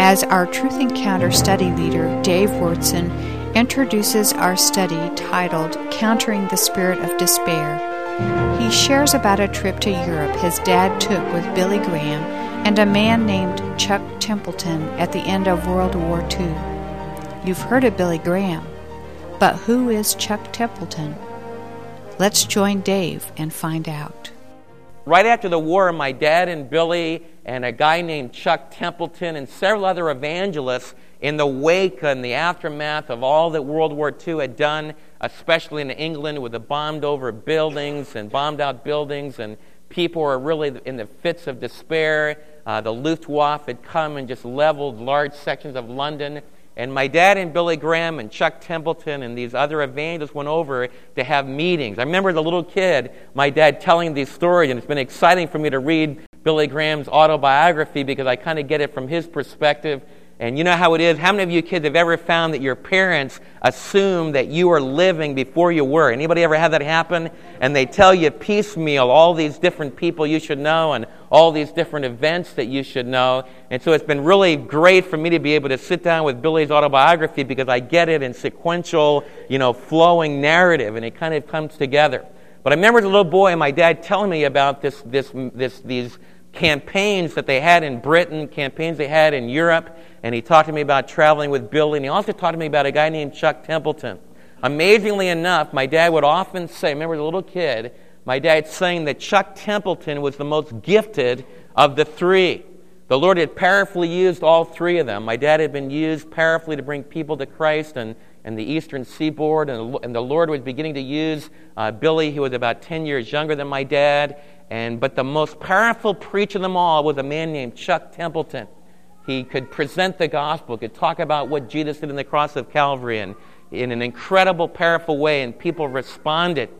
as our Truth Encounter study leader, Dave Wyrtzen, introduces our study titled Countering the Spirit of Despair. He shares about a trip to Europe his dad took with Billy Graham and a man named Chuck Templeton at the end of World War II. You've heard of Billy Graham, but who is Chuck Templeton? Let's join Dave and find out. Right after the war, my dad and Billy and a guy named Chuck Templeton and several other evangelists in the wake and the aftermath of all that World War II had done, especially in England with the bombed over buildings and bombed out buildings, and people were really in the fits of despair. Uh, the Luftwaffe had come and just leveled large sections of London. And my dad and Billy Graham and Chuck Templeton and these other evangelists went over to have meetings. I remember as a little kid, my dad telling these stories, and it's been exciting for me to read Billy Graham's autobiography because I kind of get it from his perspective. And you know how it is. How many of you kids have ever found that your parents assume that you are living before you were? Anybody ever had that happen? And they tell you piecemeal all these different people you should know and all these different events that you should know. And so it's been really great for me to be able to sit down with Billy's autobiography because I get it in sequential, you know, flowing narrative and it kind of comes together. But I remember as a little boy my dad telling me about this, this, this, these campaigns that they had in Britain, campaigns they had in Europe, and he talked to me about traveling with Billy, and he also talked to me about a guy named Chuck Templeton. Amazingly enough, my dad would often say, remember as a little kid, my dad saying that Chuck Templeton was the most gifted of the three. The Lord had powerfully used all three of them. My dad had been used powerfully to bring people to Christ and, and the eastern seaboard, and, and the Lord was beginning to use uh, Billy, who was about 10 years younger than my dad, and, but the most powerful preacher of them all was a man named Chuck Templeton. He could present the gospel, could talk about what Jesus did in the cross of Calvary and, in an incredible, powerful way, and people responded.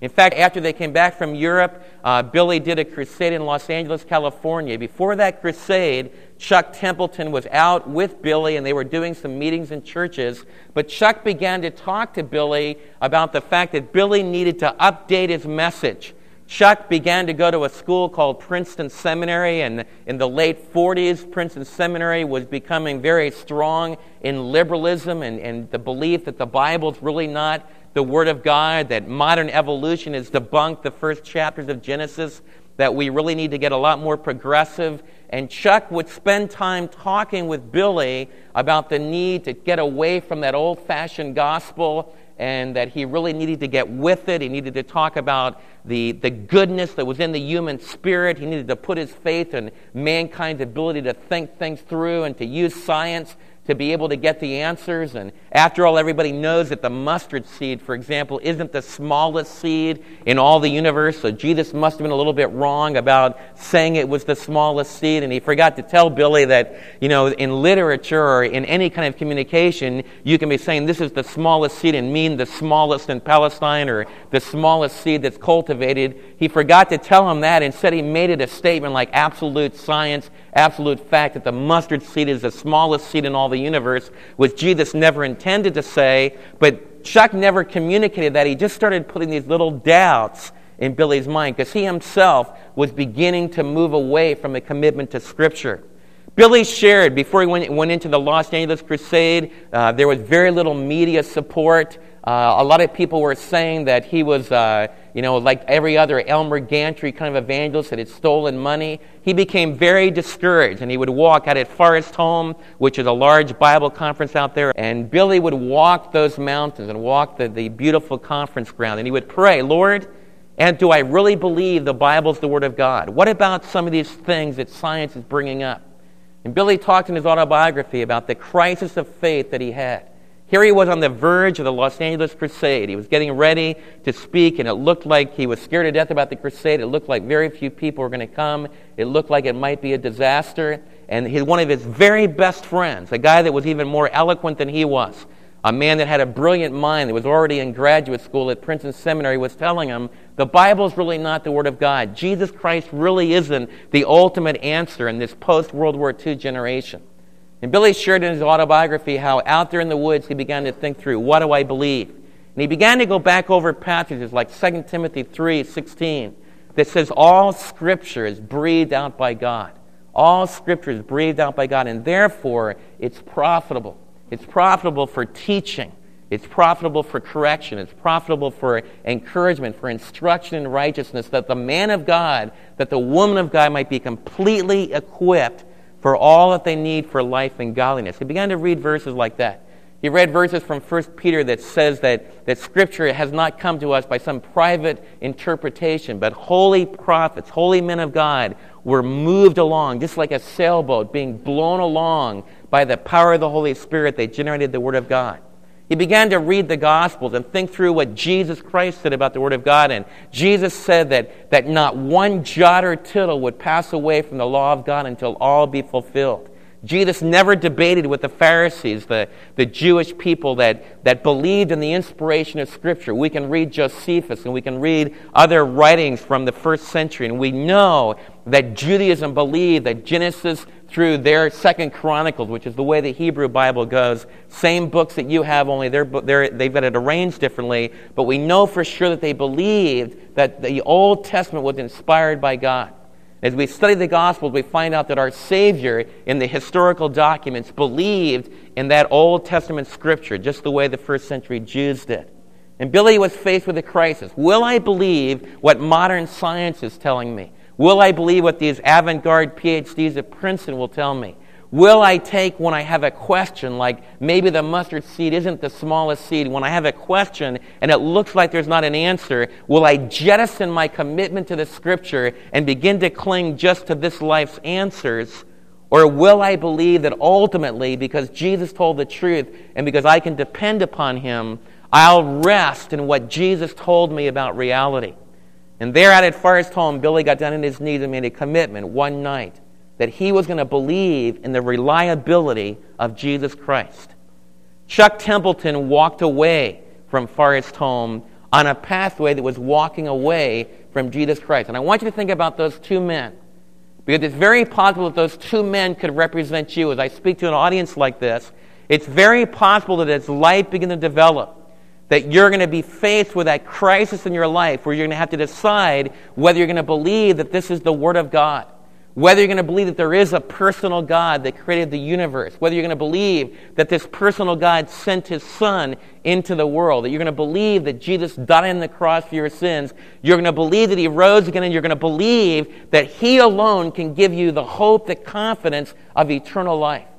In fact, after they came back from Europe, uh, Billy did a crusade in Los Angeles, California. Before that crusade, Chuck Templeton was out with Billy and they were doing some meetings in churches. But Chuck began to talk to Billy about the fact that Billy needed to update his message. Chuck began to go to a school called Princeton Seminary, and in the late 40s, Princeton Seminary was becoming very strong in liberalism and, and the belief that the Bible is really not the Word of God, that modern evolution has debunked the first chapters of Genesis, that we really need to get a lot more progressive. And Chuck would spend time talking with Billy about the need to get away from that old fashioned gospel and that he really needed to get with it. He needed to talk about the, the goodness that was in the human spirit. He needed to put his faith in mankind's ability to think things through and to use science to be able to get the answers. And after all, everybody knows that the mustard seed, for example, isn't the smallest seed in all the universe. So Jesus must have been a little bit wrong about saying it was the smallest seed. And he forgot to tell Billy that, you know, in literature or in any kind of communication, you can be saying this is the smallest seed and mean the smallest in Palestine or the smallest seed that's cultivated. He forgot to tell him that. Instead, he made it a statement like absolute science, absolute fact that the mustard seed is the smallest seed in all the universe, which Jesus never intended to say, but Chuck never communicated that. He just started putting these little doubts in Billy's mind because he himself was beginning to move away from a commitment to Scripture. Billy shared before he went, went into the Los Angeles crusade, uh, there was very little media support. Uh, a lot of people were saying that he was, uh, you know, like every other Elmer Gantry kind of evangelist that had stolen money. He became very discouraged, and he would walk out at Forest Home, which is a large Bible conference out there, and Billy would walk those mountains and walk the, the beautiful conference ground, and he would pray, Lord, and do I really believe the Bible's the Word of God? What about some of these things that science is bringing up? And Billy talked in his autobiography about the crisis of faith that he had. Here he was on the verge of the Los Angeles crusade. He was getting ready to speak, and it looked like he was scared to death about the crusade. It looked like very few people were going to come. It looked like it might be a disaster. And he, one of his very best friends, a guy that was even more eloquent than he was, a man that had a brilliant mind that was already in graduate school at Princeton Seminary, was telling him the Bible is really not the Word of God. Jesus Christ really isn't the ultimate answer in this post World War II generation. And Billy shared in his autobiography how out there in the woods he began to think through, what do I believe? And he began to go back over passages like 2 Timothy 3 16 that says all scripture is breathed out by God. All Scripture is breathed out by God, and therefore it's profitable. It's profitable for teaching. It's profitable for correction. It's profitable for encouragement, for instruction in righteousness, that the man of God, that the woman of God might be completely equipped for all that they need for life and godliness. He began to read verses like that. He read verses from 1 Peter that says that, that Scripture has not come to us by some private interpretation, but holy prophets, holy men of God were moved along, just like a sailboat being blown along by the power of the Holy Spirit. They generated the Word of God. He began to read the Gospels and think through what Jesus Christ said about the Word of God. And Jesus said that, that not one jot or tittle would pass away from the law of God until all be fulfilled. Jesus never debated with the Pharisees, the, the Jewish people that, that believed in the inspiration of Scripture. We can read Josephus and we can read other writings from the first century, and we know that Judaism believed that Genesis through their Second Chronicles, which is the way the Hebrew Bible goes, same books that you have, only they're, they're, they've got it arranged differently, but we know for sure that they believed that the Old Testament was inspired by God. As we study the Gospels, we find out that our Savior in the historical documents believed in that Old Testament scripture, just the way the first century Jews did. And Billy was faced with a crisis. Will I believe what modern science is telling me? Will I believe what these avant garde PhDs at Princeton will tell me? Will I take when I have a question, like maybe the mustard seed isn't the smallest seed, when I have a question and it looks like there's not an answer, will I jettison my commitment to the scripture and begin to cling just to this life's answers? Or will I believe that ultimately, because Jesus told the truth and because I can depend upon him, I'll rest in what Jesus told me about reality? And there at Forest Home, Billy got down on his knees and made a commitment one night that he was going to believe in the reliability of Jesus Christ. Chuck Templeton walked away from Forest Home on a pathway that was walking away from Jesus Christ. And I want you to think about those two men. Because it's very possible that those two men could represent you. As I speak to an audience like this, it's very possible that as life begins to develop, that you're going to be faced with that crisis in your life where you're going to have to decide whether you're going to believe that this is the Word of God whether you're going to believe that there is a personal God that created the universe, whether you're going to believe that this personal God sent his Son into the world, that you're going to believe that Jesus died on the cross for your sins, you're going to believe that he rose again, and you're going to believe that he alone can give you the hope, the confidence of eternal life.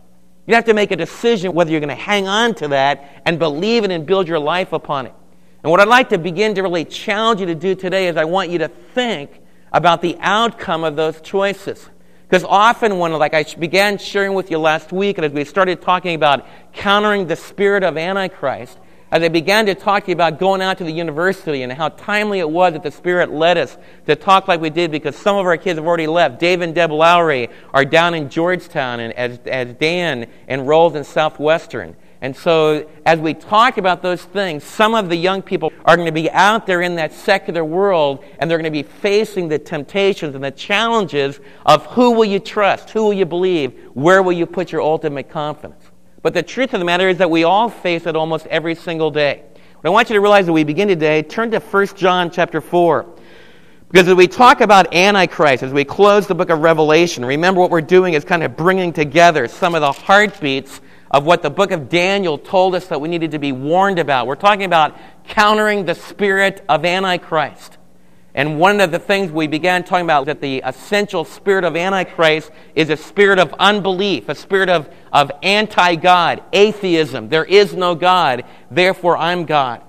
You have to make a decision whether you're going to hang on to that and believe it and build your life upon it. And what I'd like to begin to really challenge you to do today is I want you to think about the outcome of those choices. Because often, when, like I began sharing with you last week, and as we started talking about countering the spirit of Antichrist, as I began to talk to you about going out to the university and how timely it was that the Spirit led us to talk like we did because some of our kids have already left. Dave and Deb Lowry are down in Georgetown, and as, as Dan enrolled in Southwestern. And so, as we talk about those things, some of the young people are going to be out there in that secular world and they're going to be facing the temptations and the challenges of who will you trust? Who will you believe? Where will you put your ultimate confidence? But the truth of the matter is that we all face it almost every single day. What I want you to realize as we begin today, turn to 1 John chapter 4. Because as we talk about Antichrist, as we close the book of Revelation, remember what we're doing is kind of bringing together some of the heartbeats of what the book of Daniel told us that we needed to be warned about. We're talking about countering the spirit of Antichrist. And one of the things we began talking about that the essential spirit of Antichrist is a spirit of unbelief, a spirit of, of anti God, atheism. There is no God, therefore I'm God.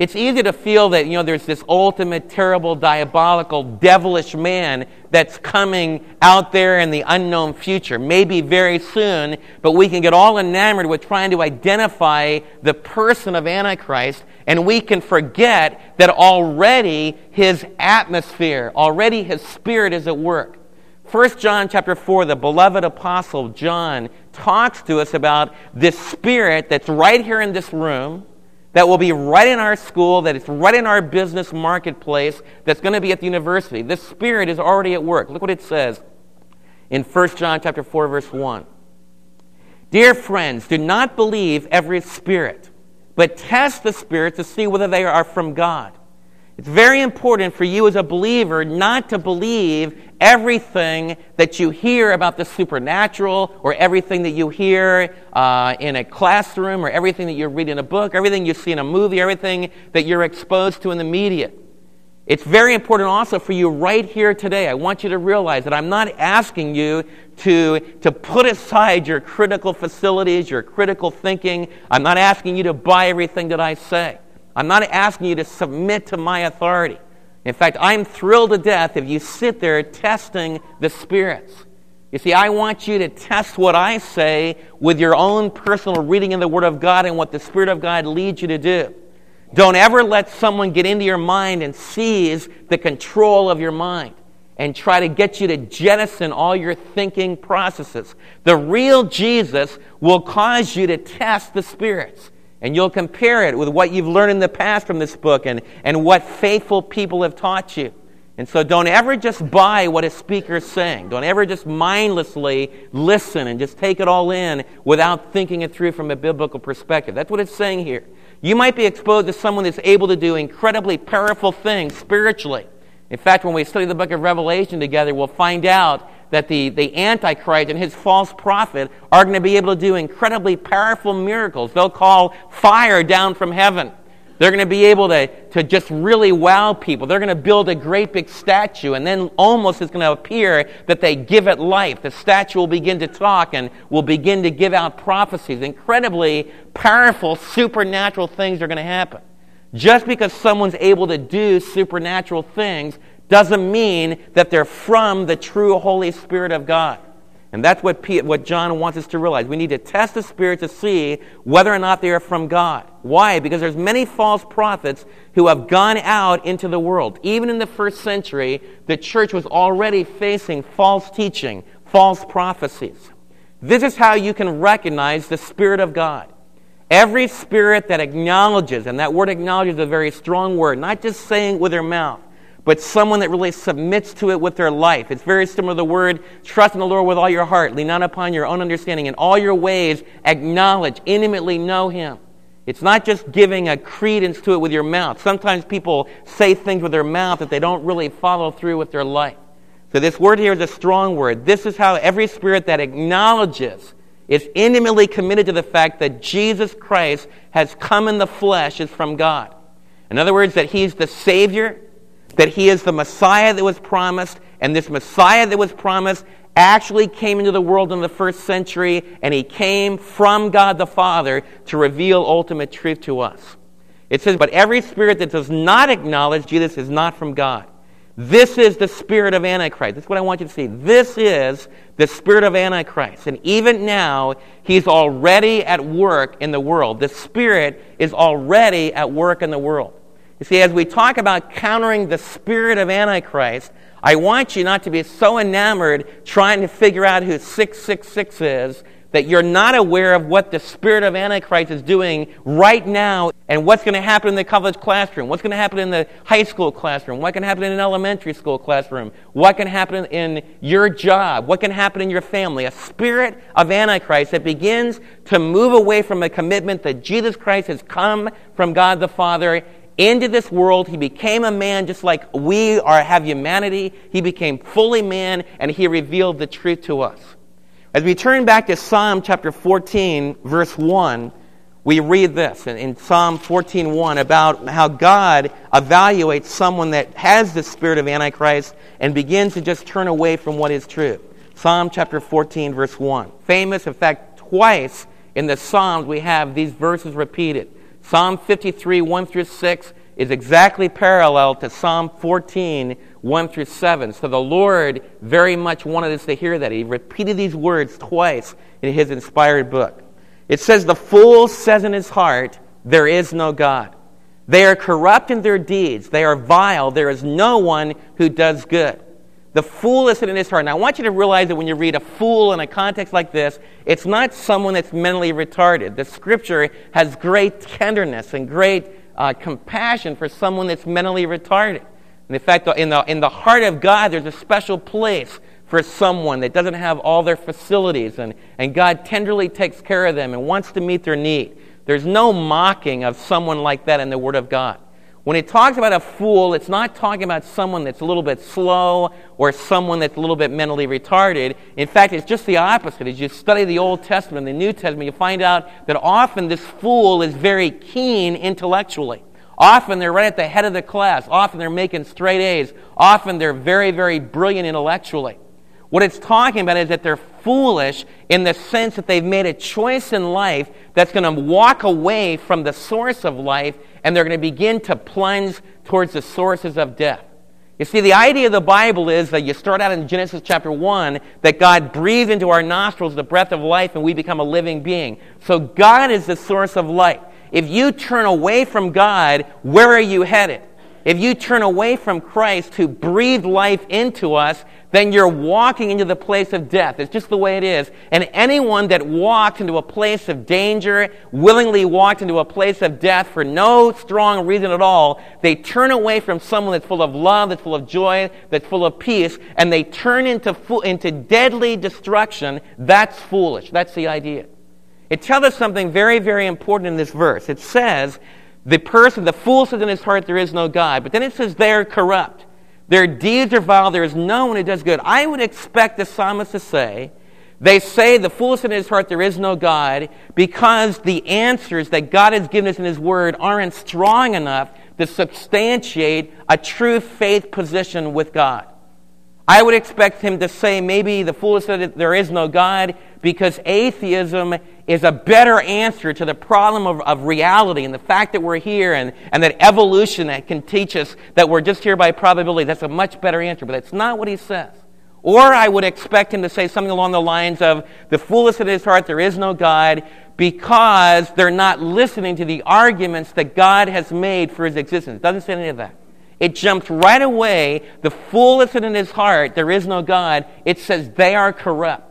It's easy to feel that, you know, there's this ultimate, terrible, diabolical, devilish man that's coming out there in the unknown future, maybe very soon, but we can get all enamored with trying to identify the person of Antichrist, and we can forget that already his atmosphere, already his spirit is at work. 1 John chapter 4, the beloved apostle John talks to us about this spirit that's right here in this room that will be right in our school, that it's right in our business marketplace, that's going to be at the university. This spirit is already at work. Look what it says in 1 John chapter 4 verse 1. Dear friends, do not believe every spirit, but test the spirits to see whether they are from God. It's very important for you as a believer not to believe everything that you hear about the supernatural or everything that you hear uh, in a classroom or everything that you read in a book, everything you see in a movie, everything that you're exposed to in the media. It's very important also for you right here today. I want you to realize that I'm not asking you to, to put aside your critical facilities, your critical thinking. I'm not asking you to buy everything that I say. I'm not asking you to submit to my authority. In fact, I'm thrilled to death if you sit there testing the spirits. You see, I want you to test what I say with your own personal reading of the Word of God and what the Spirit of God leads you to do. Don't ever let someone get into your mind and seize the control of your mind and try to get you to jettison all your thinking processes. The real Jesus will cause you to test the spirits. And you'll compare it with what you've learned in the past from this book and, and what faithful people have taught you. And so don't ever just buy what a speaker is saying. Don't ever just mindlessly listen and just take it all in without thinking it through from a biblical perspective. That's what it's saying here. You might be exposed to someone that's able to do incredibly powerful things spiritually. In fact, when we study the book of Revelation together, we'll find out that the, the Antichrist and his false prophet are going to be able to do incredibly powerful miracles. They'll call fire down from heaven. They're going to be able to, to just really wow people. They're going to build a great big statue, and then almost it's going to appear that they give it life. The statue will begin to talk and will begin to give out prophecies. Incredibly powerful, supernatural things are going to happen. Just because someone's able to do supernatural things doesn't mean that they're from the true Holy Spirit of God. And that's what, P- what John wants us to realize. We need to test the Spirit to see whether or not they are from God. Why? Because there's many false prophets who have gone out into the world. Even in the first century, the church was already facing false teaching, false prophecies. This is how you can recognize the Spirit of God. Every spirit that acknowledges, and that word acknowledges is a very strong word, not just saying with their mouth, but someone that really submits to it with their life. It's very similar to the word trust in the Lord with all your heart, lean not upon your own understanding. In all your ways, acknowledge, intimately know Him. It's not just giving a credence to it with your mouth. Sometimes people say things with their mouth that they don't really follow through with their life. So this word here is a strong word. This is how every spirit that acknowledges is intimately committed to the fact that Jesus Christ has come in the flesh is from God. In other words, that He's the Savior, that he is the Messiah that was promised, and this Messiah that was promised actually came into the world in the first century, and he came from God the Father to reveal ultimate truth to us. It says, But every spirit that does not acknowledge Jesus is not from God. This is the spirit of Antichrist. That's what I want you to see. This is the spirit of Antichrist. And even now, he's already at work in the world. The spirit is already at work in the world. You see, as we talk about countering the spirit of Antichrist, I want you not to be so enamored trying to figure out who 666 is that you're not aware of what the spirit of Antichrist is doing right now and what's going to happen in the college classroom, what's going to happen in the high school classroom, what can happen in an elementary school classroom, what can happen in your job, what can happen in your family. A spirit of Antichrist that begins to move away from a commitment that Jesus Christ has come from God the Father into this world. He became a man just like we are, have humanity. He became fully man and he revealed the truth to us. As we turn back to Psalm chapter 14, verse 1, we read this in, in Psalm 14:1 about how God evaluates someone that has the spirit of Antichrist and begins to just turn away from what is true. Psalm chapter 14, verse 1. Famous, in fact, twice in the Psalms we have these verses repeated. Psalm 53, 1 through 6 is exactly parallel to Psalm 14, 1 through 7. So the Lord very much wanted us to hear that. He repeated these words twice in his inspired book. It says, The fool says in his heart, There is no God. They are corrupt in their deeds. They are vile. There is no one who does good. The fool is in his heart. Now, I want you to realize that when you read a fool in a context like this, it's not someone that's mentally retarded. The scripture has great tenderness and great uh, compassion for someone that's mentally retarded. And in fact, in the, in the heart of God, there's a special place for someone that doesn't have all their facilities, and, and God tenderly takes care of them and wants to meet their need. There's no mocking of someone like that in the Word of God. When it talks about a fool, it's not talking about someone that's a little bit slow or someone that's a little bit mentally retarded. In fact, it's just the opposite. As you study the Old Testament and the New Testament, you find out that often this fool is very keen intellectually. Often they're right at the head of the class. Often they're making straight A's. Often they're very, very brilliant intellectually. What it's talking about is that they're foolish in the sense that they've made a choice in life that's going to walk away from the source of life and they're going to begin to plunge towards the sources of death. You see, the idea of the Bible is that you start out in Genesis chapter 1 that God breathed into our nostrils the breath of life and we become a living being. So God is the source of life. If you turn away from God, where are you headed? If you turn away from Christ who breathed life into us, then you're walking into the place of death. It's just the way it is. And anyone that walks into a place of danger, willingly walks into a place of death for no strong reason at all, they turn away from someone that's full of love, that's full of joy, that's full of peace, and they turn into, into deadly destruction. That's foolish. That's the idea. It tells us something very, very important in this verse. It says, the person, the fool says in his heart, there is no God. But then it says they're corrupt. Their deeds are vile. There is no one who does good. I would expect the psalmist to say, they say the fool said in his heart, there is no God, because the answers that God has given us in his word aren't strong enough to substantiate a true faith position with God. I would expect him to say maybe the fool said there is no God because atheism is a better answer to the problem of, of reality and the fact that we're here and, and that evolution that can teach us that we're just here by probability. That's a much better answer, but that's not what he says. Or I would expect him to say something along the lines of the fool said in his heart, there is no God because they're not listening to the arguments that God has made for his existence. It doesn't say any of that. It jumps right away. The fool is in his heart, there is no God. It says they are corrupt.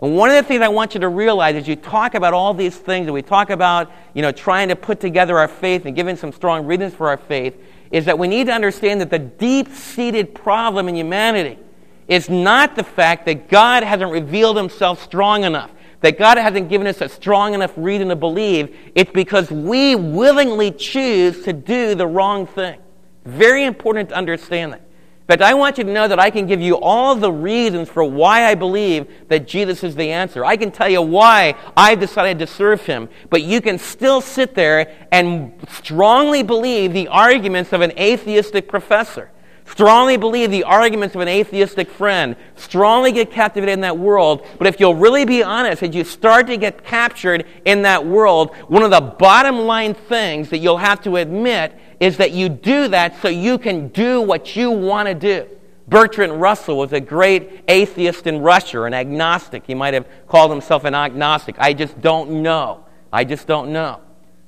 And one of the things I want you to realize as you talk about all these things, and we talk about, you know, trying to put together our faith and giving some strong reasons for our faith, is that we need to understand that the deep-seated problem in humanity is not the fact that God hasn't revealed himself strong enough, that God hasn't given us a strong enough reason to believe. It's because we willingly choose to do the wrong thing. Very important to understand that. Fact, I want you to know that I can give you all the reasons for why I believe that Jesus is the answer. I can tell you why I've decided to serve him. But you can still sit there and strongly believe the arguments of an atheistic professor strongly believe the arguments of an atheistic friend, strongly get captivated in that world. But if you'll really be honest, as you start to get captured in that world, one of the bottom line things that you'll have to admit is that you do that so you can do what you want to do. Bertrand Russell was a great atheist in Russia, an agnostic. He might have called himself an agnostic. I just don't know. I just don't know.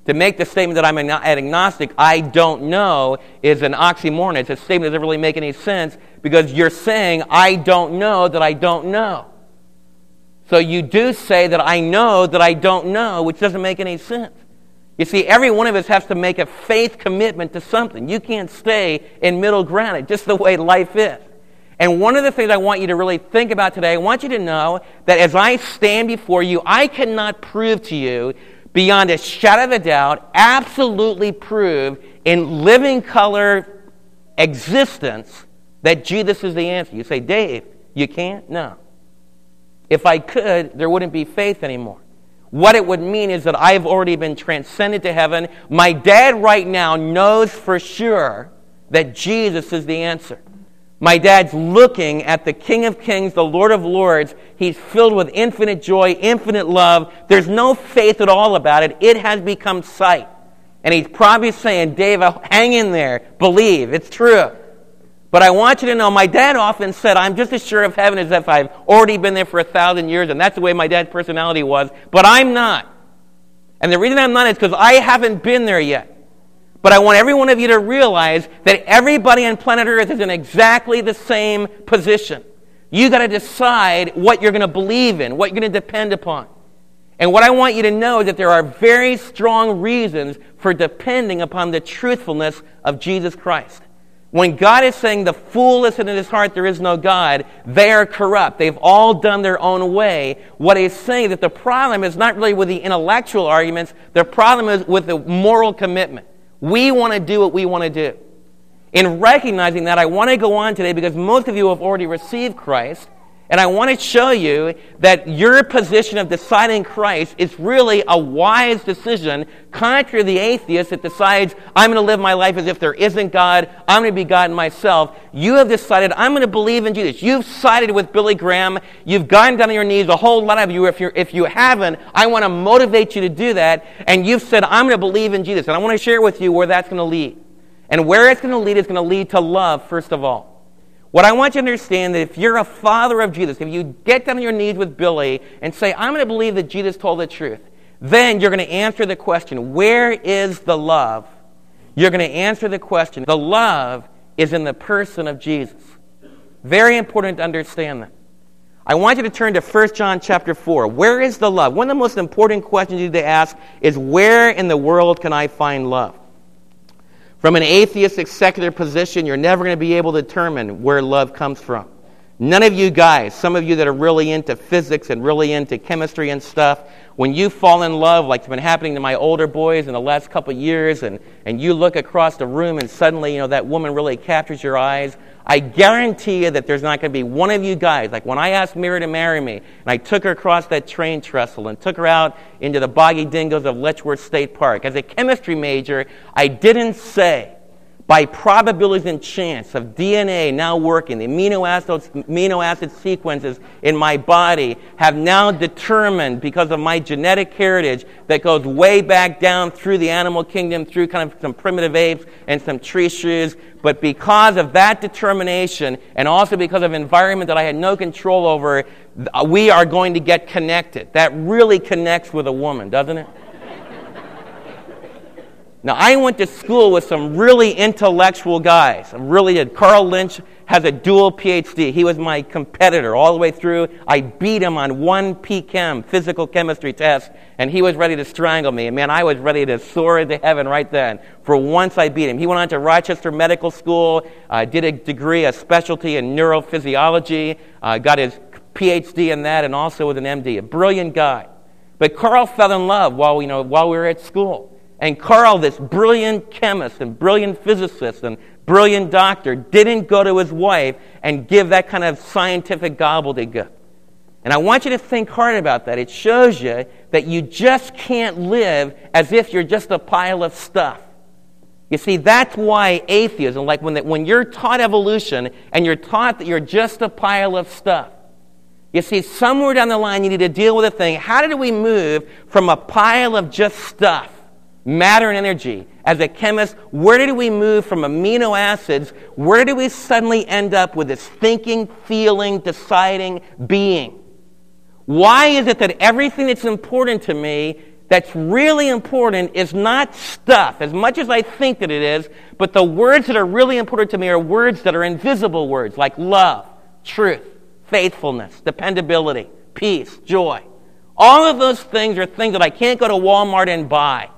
To make the statement that I'm an agnostic, I don't know, is an oxymoron. It's a statement that doesn't really make any sense because you're saying, I don't know that I don't know. So you do say that I know that I don't know, which doesn't make any sense. You see, every one of us has to make a faith commitment to something. You can't stay in middle ground. It's just the way life is. And one of the things I want you to really think about today, I want you to know that as I stand before you, I cannot prove to you beyond a shadow of a doubt, absolutely prove in living color existence that Jesus is the answer. You say, Dave, you can't? No. If I could, there wouldn't be faith anymore. What it would mean is that I've already been transcended to heaven. My dad right now knows for sure that Jesus is the answer. My dad's looking at the King of Kings, the Lord of Lords. He's filled with infinite joy, infinite love. There's no faith at all about it. It has become sight. And he's probably saying, Dave, hang in there. Believe. It's true. But I want you to know, my dad often said, I'm just as sure of heaven as if I've already been there for a thousand years. And that's the way my dad's personality was. But I'm not. And the reason I'm not is because I haven't been there yet. But I want every one of you to realize that everybody on planet Earth is in exactly the same position. You got to decide what you're going to believe in, what you're going to depend upon. And what I want you to know is that there are very strong reasons for depending upon the truthfulness of Jesus Christ. When God is saying the fool is in his heart, there is no God, they are corrupt. They've all done their own way. What he's saying that the problem is not really with the intellectual arguments, the problem is with the moral commitment. We want to do what we want to do. In recognizing that, I want to go on today because most of you have already received Christ. And I want to show you that your position of deciding Christ is really a wise decision, contrary to the atheist that decides, I'm going to live my life as if there isn't God, I'm going to be God in myself. You have decided, I'm going to believe in Jesus. You've sided with Billy Graham. You've gotten down on your knees, a whole lot of you. If, you're, if you haven't, I want to motivate you to do that. And you've said, I'm going to believe in Jesus. And I want to share with you where that's going to lead. And where it's going to lead is going to lead to love, first of all. What I want you to understand that if you're a father of Jesus, if you get down on your knees with Billy and say, I'm going to believe that Jesus told the truth, then you're going to answer the question, where is the love? You're going to answer the question. The love is in the person of Jesus. Very important to understand that. I want you to turn to 1 John chapter 4. Where is the love? One of the most important questions you need to ask is where in the world can I find love? From an atheistic secular position, you're never going to be able to determine where love comes from. None of you guys, some of you that are really into physics and really into chemistry and stuff, when you fall in love, like it's been happening to my older boys in the last couple years, and, and you look across the room and suddenly, you know, that woman really captures your eyes, I guarantee you that there's not going to be one of you guys. Like when I asked Mary to marry me, and I took her across that train trestle and took her out into the boggy dingoes of Letchworth State Park. As a chemistry major, I didn't say, by probabilities and chance of DNA now working, the amino, acids, amino acid sequences in my body have now determined, because of my genetic heritage that goes way back down through the animal kingdom, through kind of some primitive apes and some tree shrews, but because of that determination and also because of environment that I had no control over, we are going to get connected. That really connects with a woman, doesn't it? Now, I went to school with some really intellectual guys. I'm really did. Carl Lynch has a dual PhD. He was my competitor all the way through. I beat him on one PChem, physical chemistry test, and he was ready to strangle me. And man, I was ready to soar into heaven right then. For once I beat him. He went on to Rochester Medical School, uh, did a degree, a specialty in neurophysiology, uh, got his PhD in that, and also with an MD. A brilliant guy. But Carl fell in love while, you know, while we were at school. And Carl, this brilliant chemist and brilliant physicist and brilliant doctor, didn't go to his wife and give that kind of scientific gobbledygook. And I want you to think hard about that. It shows you that you just can't live as if you're just a pile of stuff. You see, that's why atheism, like when, the, when you're taught evolution and you're taught that you're just a pile of stuff, you see, somewhere down the line you need to deal with a thing. How did we move from a pile of just stuff matter and energy. As a chemist, where did we move from amino acids? Where did we suddenly end up with this thinking, feeling, deciding being? Why is it that everything that's important to me, that's really important, is not stuff, as much as I think that it is, but the words that are really important to me are words that are invisible words, like love, truth, faithfulness, dependability, peace, joy. All of those things are things that I can't go to Walmart and buy.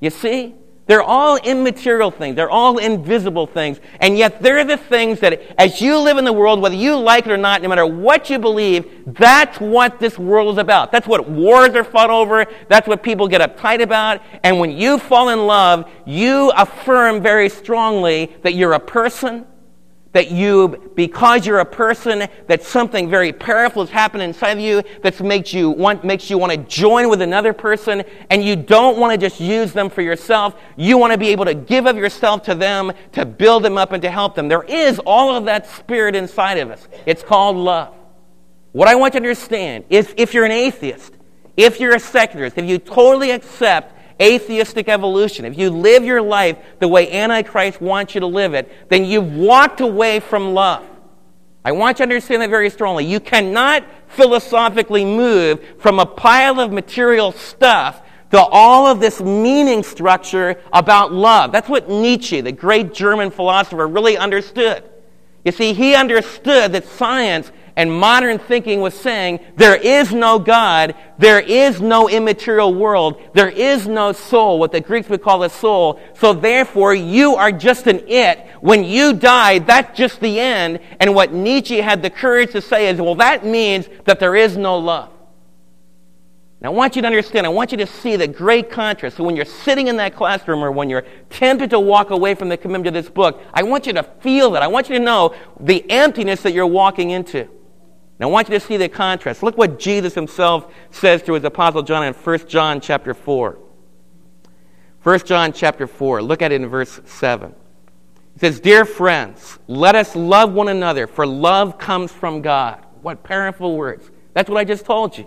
You see? They're all immaterial things. They're all invisible things. And yet they're the things that, as you live in the world, whether you like it or not, no matter what you believe, that's what this world is about. That's what wars are fought over. That's what people get uptight about. And when you fall in love, you affirm very strongly that you're a person, that you, because you're a person, that something very powerful has happened inside of you that makes you want, makes you want to join with another person, and you don't want to just use them for yourself. You want to be able to give of yourself to them, to build them up and to help them. There is all of that spirit inside of us. It's called love. What I want you to understand is if you're an atheist, if you're a secularist, if you totally accept atheistic evolution, if you live your life the way Antichrist wants you to live it, then you've walked away from love. I want you to understand that very strongly. You cannot philosophically move from a pile of material stuff to all of this meaning structure about love. That's what Nietzsche, the great German philosopher, really understood. You see, he understood that science and modern thinking was saying there is no God, there is no immaterial world, there is no soul, what the Greeks would call a soul. So therefore, you are just an it. When you die, that's just the end. And what Nietzsche had the courage to say is, well, that means that there is no love. Now, I want you to understand, I want you to see the great contrast. So when you're sitting in that classroom or when you're tempted to walk away from the commitment to this book, I want you to feel that. I want you to know the emptiness that you're walking into. I want you to see the contrast. Look what Jesus himself says to his apostle John in 1 John chapter 4. 1 John chapter 4. Look at it in verse 7. He says, Dear friends, let us love one another, for love comes from God. What powerful words. That's what I just told you.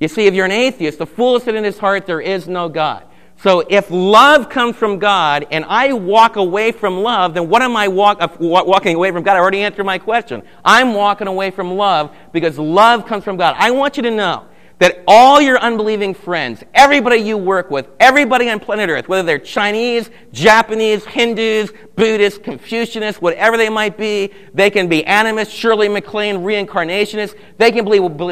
You see, if you're an atheist, the fool said in his heart, there is no God. So if love comes from God and I walk away from love, then what am I walk, uh, walking away from God? I already answered my question. I'm walking away from love because love comes from God. I want you to know that all your unbelieving friends, everybody you work with, everybody on planet Earth, whether they're Chinese, Japanese, Hindus, Buddhists, Confucianists, whatever they might be, they can be animists, Shirley MacLaine, reincarnationists, they can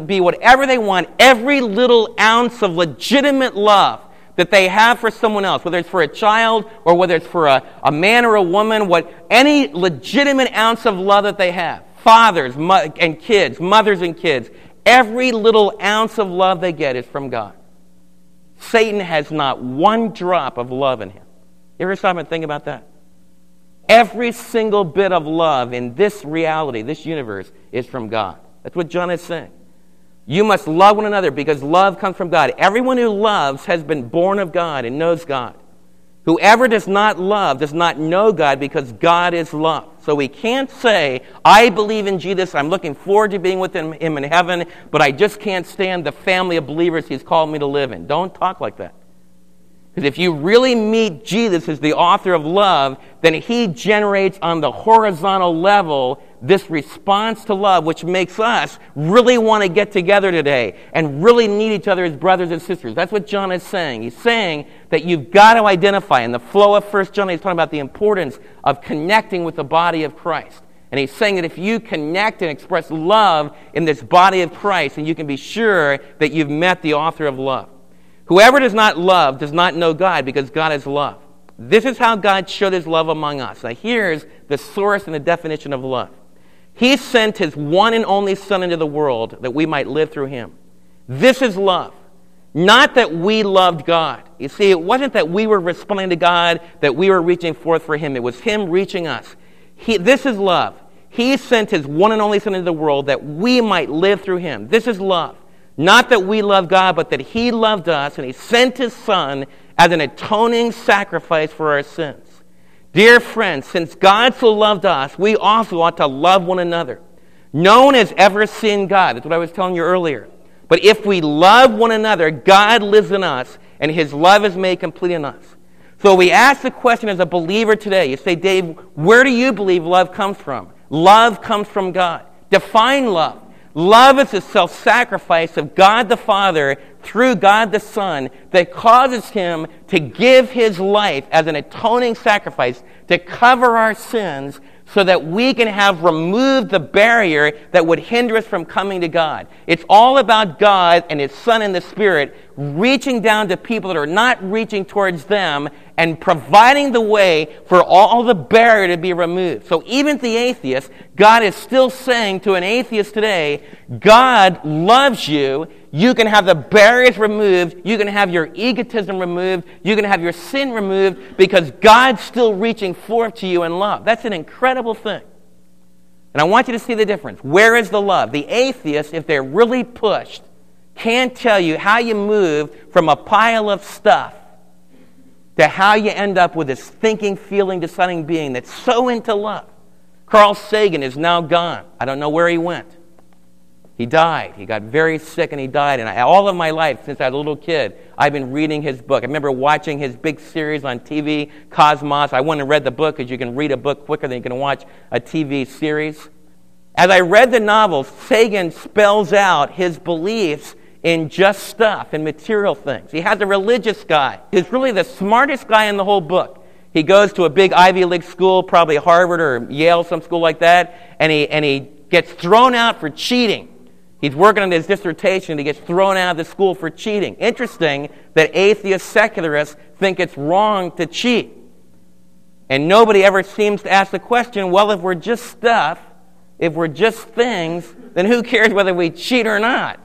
be whatever they want. Every little ounce of legitimate love that they have for someone else, whether it's for a child or whether it's for a, a man or a woman, what any legitimate ounce of love that they have, fathers and kids, mothers and kids, Every little ounce of love they get is from God. Satan has not one drop of love in him. You ever stop and think about that? Every single bit of love in this reality, this universe, is from God. That's what John is saying. You must love one another because love comes from God. Everyone who loves has been born of God and knows God. Whoever does not love does not know God because God is love. So we can't say, I believe in Jesus, I'm looking forward to being with him, in heaven, but I just can't stand the family of believers he's called me to live in. Don't talk like that. Because if you really meet Jesus as the author of love, then he generates on the horizontal level this response to love, which makes us really want to get together today and really need each other as brothers and sisters. That's what John is saying. He's saying that you've got to identify. In the flow of First John, he's talking about the importance of connecting with the body of Christ. And he's saying that if you connect and express love in this body of Christ, then you can be sure that you've met the author of love. Whoever does not love does not know God because God is love. This is how God showed his love among us. Now, here's the source and the definition of love. He sent his one and only Son into the world that we might live through him. This is love. Not that we loved God. You see, it wasn't that we were responding to God, that we were reaching forth for him. It was him reaching us. He, this is love. He sent his one and only Son into the world that we might live through him. This is love. Not that we love God, but that He loved us and He sent His Son as an atoning sacrifice for our sins. Dear friends, since God so loved us, we also ought to love one another. No one has ever seen God. That's what I was telling you earlier. But if we love one another, God lives in us, and His love is made complete in us. So we ask the question as a believer today. You say, Dave, where do you believe love comes from? Love comes from God. Define love. Love is the self sacrifice of God the Father through God the Son that causes him to give his life as an atoning sacrifice to cover our sins so that we can have removed the barrier that would hinder us from coming to God. It's all about God and His Son and the Spirit reaching down to people that are not reaching towards them and providing the way for all the barrier to be removed. So even the atheist, God is still saying to an atheist today, God loves you. You can have the barriers removed. You can have your egotism removed. You can have your sin removed because God's still reaching forth to you in love. That's an incredible thing. And I want you to see the difference. Where is the love? The atheist, if they're really pushed, can't tell you how you move from a pile of stuff to how you end up with this thinking, feeling, deciding being that's so into love. Carl Sagan is now gone. I don't know where he went. He died. He got very sick and he died. And I, all of my life, since I was a little kid, I've been reading his book. I remember watching his big series on TV, Cosmos. I went and read the book because you can read a book quicker than you can watch a TV series. As I read the novel, Sagan spells out his beliefs in just stuff and material things. He has a religious guy. He's really the smartest guy in the whole book. He goes to a big Ivy League school, probably Harvard or Yale, some school like that, and he, and he gets thrown out for cheating. He's working on his dissertation he gets thrown out of the school for cheating. Interesting that atheist secularists think it's wrong to cheat. And nobody ever seems to ask the question well, if we're just stuff, if we're just things, then who cares whether we cheat or not?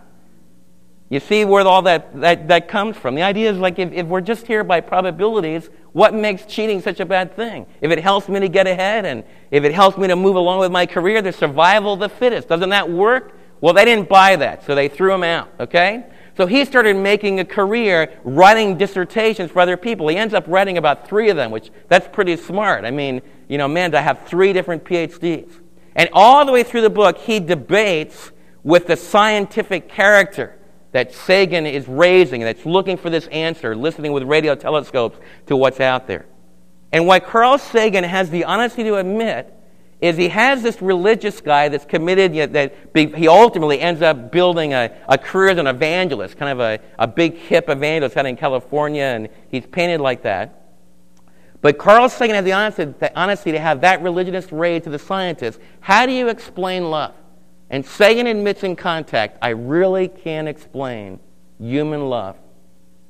You see where all that, that, that comes from. The idea is like if, if we're just here by probabilities, what makes cheating such a bad thing? If it helps me to get ahead and if it helps me to move along with my career, the survival of the fittest. Doesn't that work? Well, they didn't buy that, so they threw him out, okay? So he started making a career writing dissertations for other people. He ends up writing about three of them, which that's pretty smart. I mean, you know, man, to have three different PhDs. And all the way through the book, he debates with the scientific character that Sagan is raising, that's looking for this answer, listening with radio telescopes to what's out there. And what Carl Sagan has the honesty to admit is he has this religious guy that's committed, yet that he ultimately ends up building a, a career as an evangelist, kind of a, a big hip evangelist out in California, and he's painted like that. But Carl Sagan has the honesty, the honesty to have that religionist raised to the scientists. How do you explain love? And Sagan admits in contact, I really can't explain human love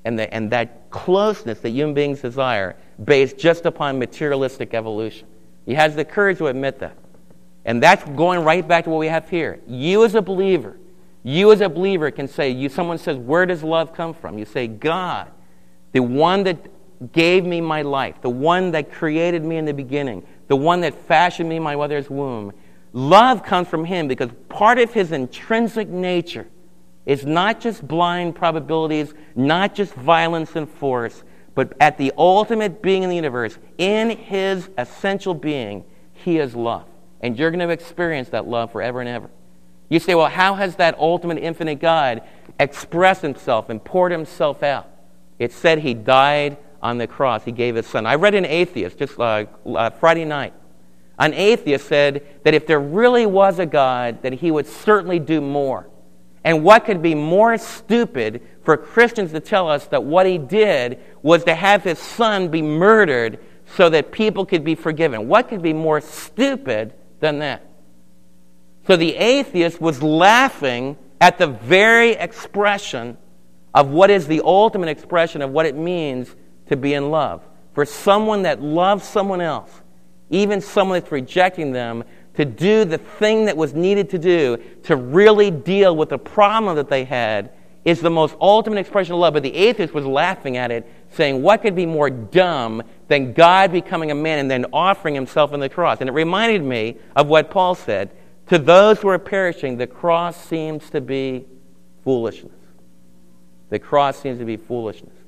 and, the, and that closeness that human beings desire based just upon materialistic evolution. He has the courage to admit that. And that's going right back to what we have here. You as a believer, you as a believer can say, you, someone says, where does love come from? You say, God, the one that gave me my life, the one that created me in the beginning, the one that fashioned me in my mother's womb, Love comes from Him because part of His intrinsic nature is not just blind probabilities, not just violence and force, but at the ultimate being in the universe, in His essential being, He is love. And you're going to experience that love forever and ever. You say, well, how has that ultimate infinite God expressed Himself and poured Himself out? It said He died on the cross, He gave His Son. I read an atheist just uh, uh, Friday night an atheist said that if there really was a God, that he would certainly do more. And what could be more stupid for Christians to tell us that what he did was to have his son be murdered so that people could be forgiven? What could be more stupid than that? So the atheist was laughing at the very expression of what is the ultimate expression of what it means to be in love. For someone that loves someone else even someone that's rejecting them, to do the thing that was needed to do to really deal with the problem that they had is the most ultimate expression of love. But the atheist was laughing at it, saying, What could be more dumb than God becoming a man and then offering himself on the cross? And it reminded me of what Paul said To those who are perishing, the cross seems to be foolishness. The cross seems to be foolishness.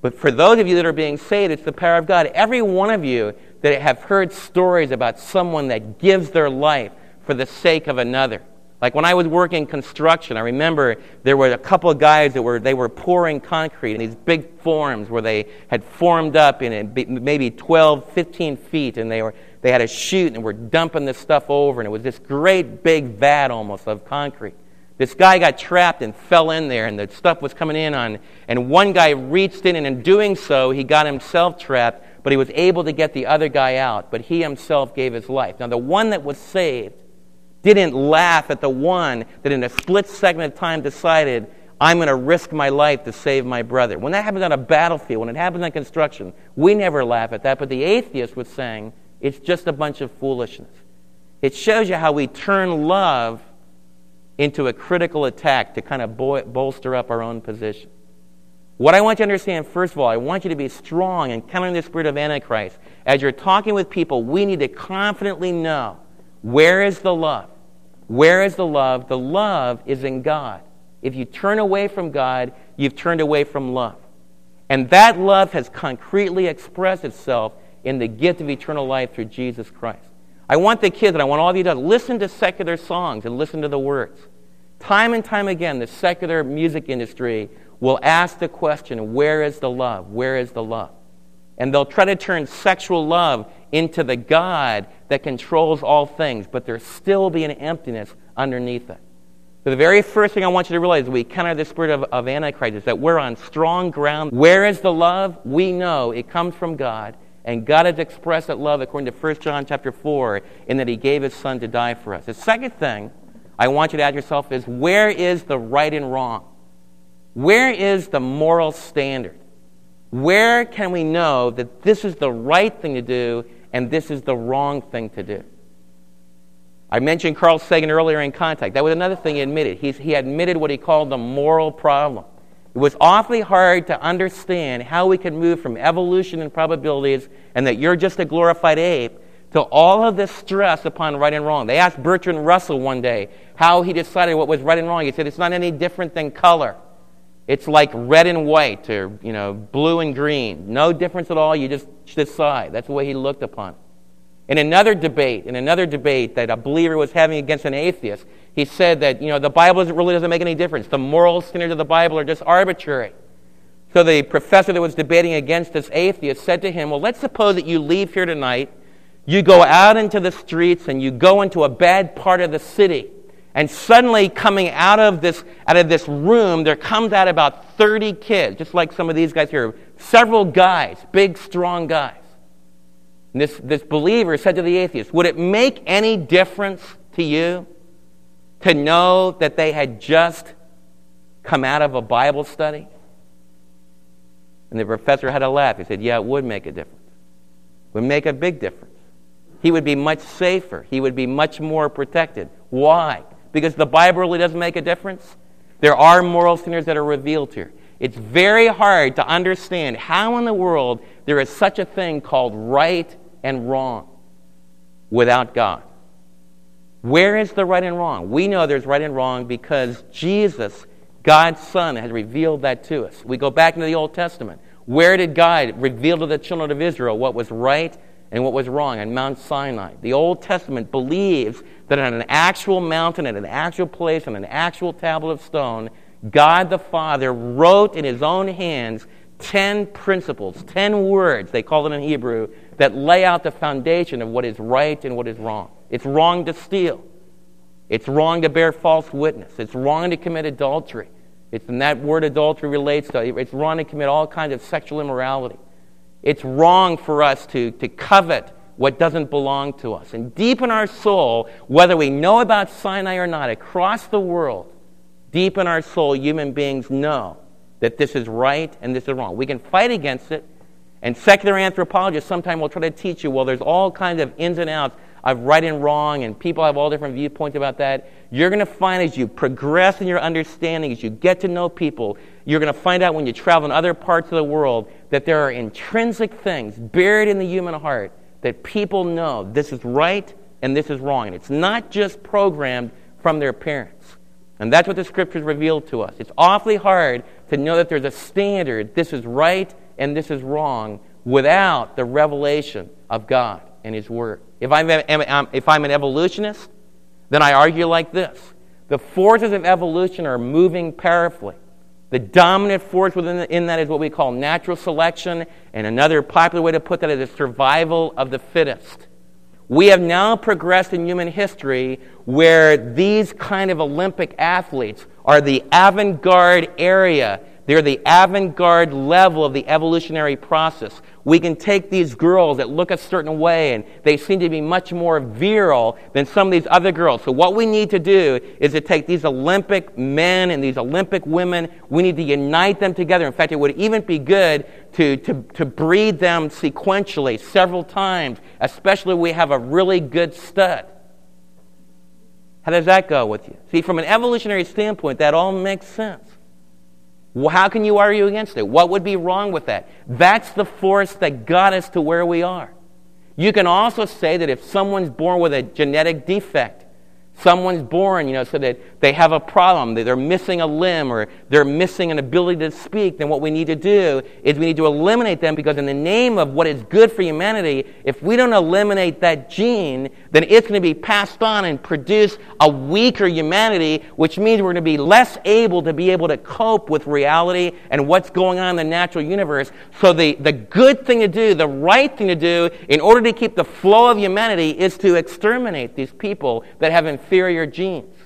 But for those of you that are being saved, it's the power of God. Every one of you that have heard stories about someone that gives their life for the sake of another. Like when I was working construction, I remember there were a couple of guys that were they were pouring concrete in these big forms where they had formed up in maybe 12, 15 feet, and they were they had a chute and were dumping this stuff over, and it was this great big vat almost of concrete. This guy got trapped and fell in there, and the stuff was coming in on, and one guy reached in, and in doing so, he got himself trapped but he was able to get the other guy out, but he himself gave his life. Now, the one that was saved didn't laugh at the one that in a split second of time decided, I'm going to risk my life to save my brother. When that happens on a battlefield, when it happens on construction, we never laugh at that, but the atheist was saying, it's just a bunch of foolishness. It shows you how we turn love into a critical attack to kind of bolster up our own position. What I want you to understand, first of all, I want you to be strong in countering the spirit of Antichrist. As you're talking with people, we need to confidently know where is the love? Where is the love? The love is in God. If you turn away from God, you've turned away from love. And that love has concretely expressed itself in the gift of eternal life through Jesus Christ. I want the kids and I want all of you to listen to secular songs and listen to the words. Time and time again, the secular music industry will ask the question, Where is the love? Where is the love? And they'll try to turn sexual love into the God that controls all things, but there'll still be an emptiness underneath it. So the very first thing I want you to realize we counter the spirit of, of Antichrist is that we're on strong ground. Where is the love? We know it comes from God. And God has expressed that love according to 1 John chapter 4 in that he gave his son to die for us. The second thing I want you to ask yourself is where is the right and wrong? Where is the moral standard? Where can we know that this is the right thing to do and this is the wrong thing to do? I mentioned Carl Sagan earlier in contact. That was another thing he admitted. He's, he admitted what he called the moral problem. It was awfully hard to understand how we could move from evolution and probabilities and that you're just a glorified ape to all of this stress upon right and wrong. They asked Bertrand Russell one day how he decided what was right and wrong. He said, It's not any different than color. It's like red and white or, you know, blue and green. No difference at all. You just decide. That's the way he looked upon it. In another debate, in another debate that a believer was having against an atheist, he said that, you know, the Bible really doesn't make any difference. The moral standards of the Bible are just arbitrary. So the professor that was debating against this atheist said to him, Well, let's suppose that you leave here tonight, you go out into the streets, and you go into a bad part of the city. And suddenly, coming out of this, out of this room, there comes out about 30 kids, just like some of these guys here, several guys, big, strong guys. And this, this believer said to the atheist, Would it make any difference to you to know that they had just come out of a Bible study? And the professor had a laugh. He said, Yeah, it would make a difference. It would make a big difference. He would be much safer. He would be much more protected. Why? Because the Bible really doesn't make a difference. There are moral standards that are revealed here. It's very hard to understand how in the world there is such a thing called right and wrong without God. Where is the right and wrong? We know there's right and wrong because Jesus God's Son has revealed that to us. We go back into the Old Testament. Where did God reveal to the children of Israel what was right and what was wrong? On Mount Sinai. The Old Testament believes that on an actual mountain, at an actual place, on an actual tablet of stone, God the Father wrote in his own hands ten principles, ten words, they call it in Hebrew, that lay out the foundation of what is right and what is wrong. It's wrong to steal. It's wrong to bear false witness. It's wrong to commit adultery. It's, and that word adultery relates to it's wrong to commit all kinds of sexual immorality. It's wrong for us to, to covet what doesn't belong to us. And deep in our soul, whether we know about Sinai or not, across the world, deep in our soul, human beings know that this is right and this is wrong. We can fight against it, and secular anthropologists sometimes will try to teach you, well, there's all kinds of ins and outs of right and wrong, and people have all different viewpoints about that. You're going to find as you progress in your understanding, as you get to know people, you're going to find out when you travel in other parts of the world that there are intrinsic things buried in the human heart that people know this is right and this is wrong. And it's not just programmed from their parents. And that's what the scriptures reveal to us. It's awfully hard to know that there's a standard, this is right and this is wrong, without the revelation of God and His Word. If I'm, if I'm an evolutionist, then I argue like this the forces of evolution are moving powerfully. The dominant force within the, in that is what we call natural selection, and another popular way to put that is the survival of the fittest. We have now progressed in human history where these kind of Olympic athletes are the avant garde area they're the avant garde level of the evolutionary process. We can take these girls that look a certain way and they seem to be much more virile than some of these other girls. So, what we need to do is to take these Olympic men and these Olympic women, we need to unite them together. In fact, it would even be good to, to, to breed them sequentially several times, especially when we have a really good stud. How does that go with you? See, from an evolutionary standpoint, that all makes sense. How can you argue against it? What would be wrong with that? That's the force that got us to where we are. You can also say that if someone's born with a genetic defect, someone's born, you know, so that they have a problem, they're missing a limb or they're missing an ability to speak, then what we need to do is we need to eliminate them because in the name of what is good for humanity, if we don't eliminate that gene, then it's going to be passed on and produce a weaker humanity, which means we're going to be less able to be able to cope with reality and what's going on in the natural universe. So the, the good thing to do, the right thing to do in order to keep the flow of humanity is to exterminate these people that have inferior genes.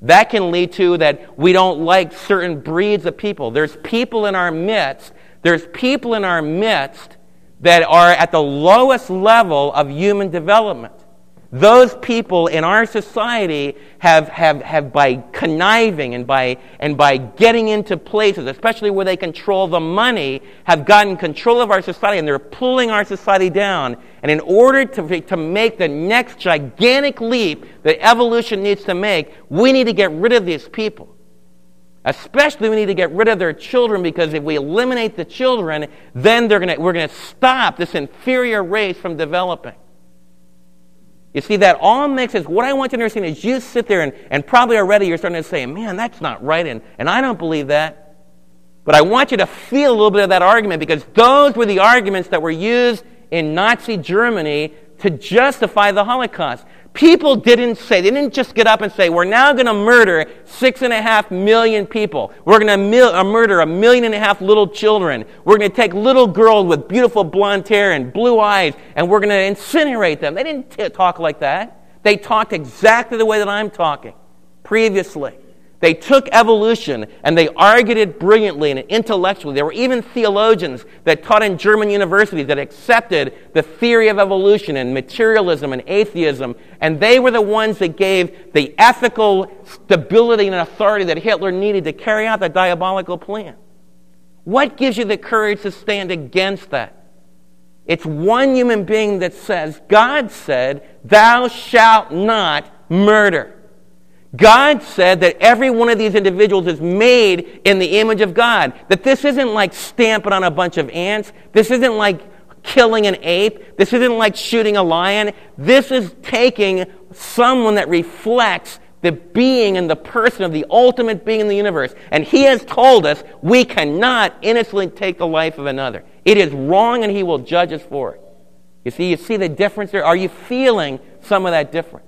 That can lead to that we don't like certain breeds of people. There's people in our midst, there's people in our midst that are at the lowest level of human development. Those people in our society have, have, have by conniving and by, and by getting into places, especially where they control the money, have gotten control of our society and they're pulling our society down. And in order to, to make the next gigantic leap that evolution needs to make, we need to get rid of these people. Especially, we need to get rid of their children because if we eliminate the children, then they're gonna, we're going to stop this inferior race from developing. You see, that all sense. What I want you to understand is you sit there and, and probably already you're starting to say, man, that's not right, and, and I don't believe that. But I want you to feel a little bit of that argument because those were the arguments that were used in Nazi Germany to justify the Holocaust. People didn't say, they didn't just get up and say, we're now going to murder six and a half million people. We're going to mil- uh, murder a million and a half little children. We're going to take little girls with beautiful blonde hair and blue eyes, and we're going to incinerate them. They didn't t- talk like that. They talked exactly the way that I'm talking previously. They took evolution and they argued it brilliantly and intellectually. There were even theologians that taught in German universities that accepted the theory of evolution and materialism and atheism, and they were the ones that gave the ethical stability and authority that Hitler needed to carry out the diabolical plan. What gives you the courage to stand against that? It's one human being that says, God said, Thou shalt not murder. God said that every one of these individuals is made in the image of God. That this isn't like stamping on a bunch of ants. This isn't like killing an ape. This isn't like shooting a lion. This is taking someone that reflects the being and the person of the ultimate being in the universe. And he has told us we cannot innocently take the life of another. It is wrong and he will judge us for it. You see, you see the difference there? Are you feeling some of that difference?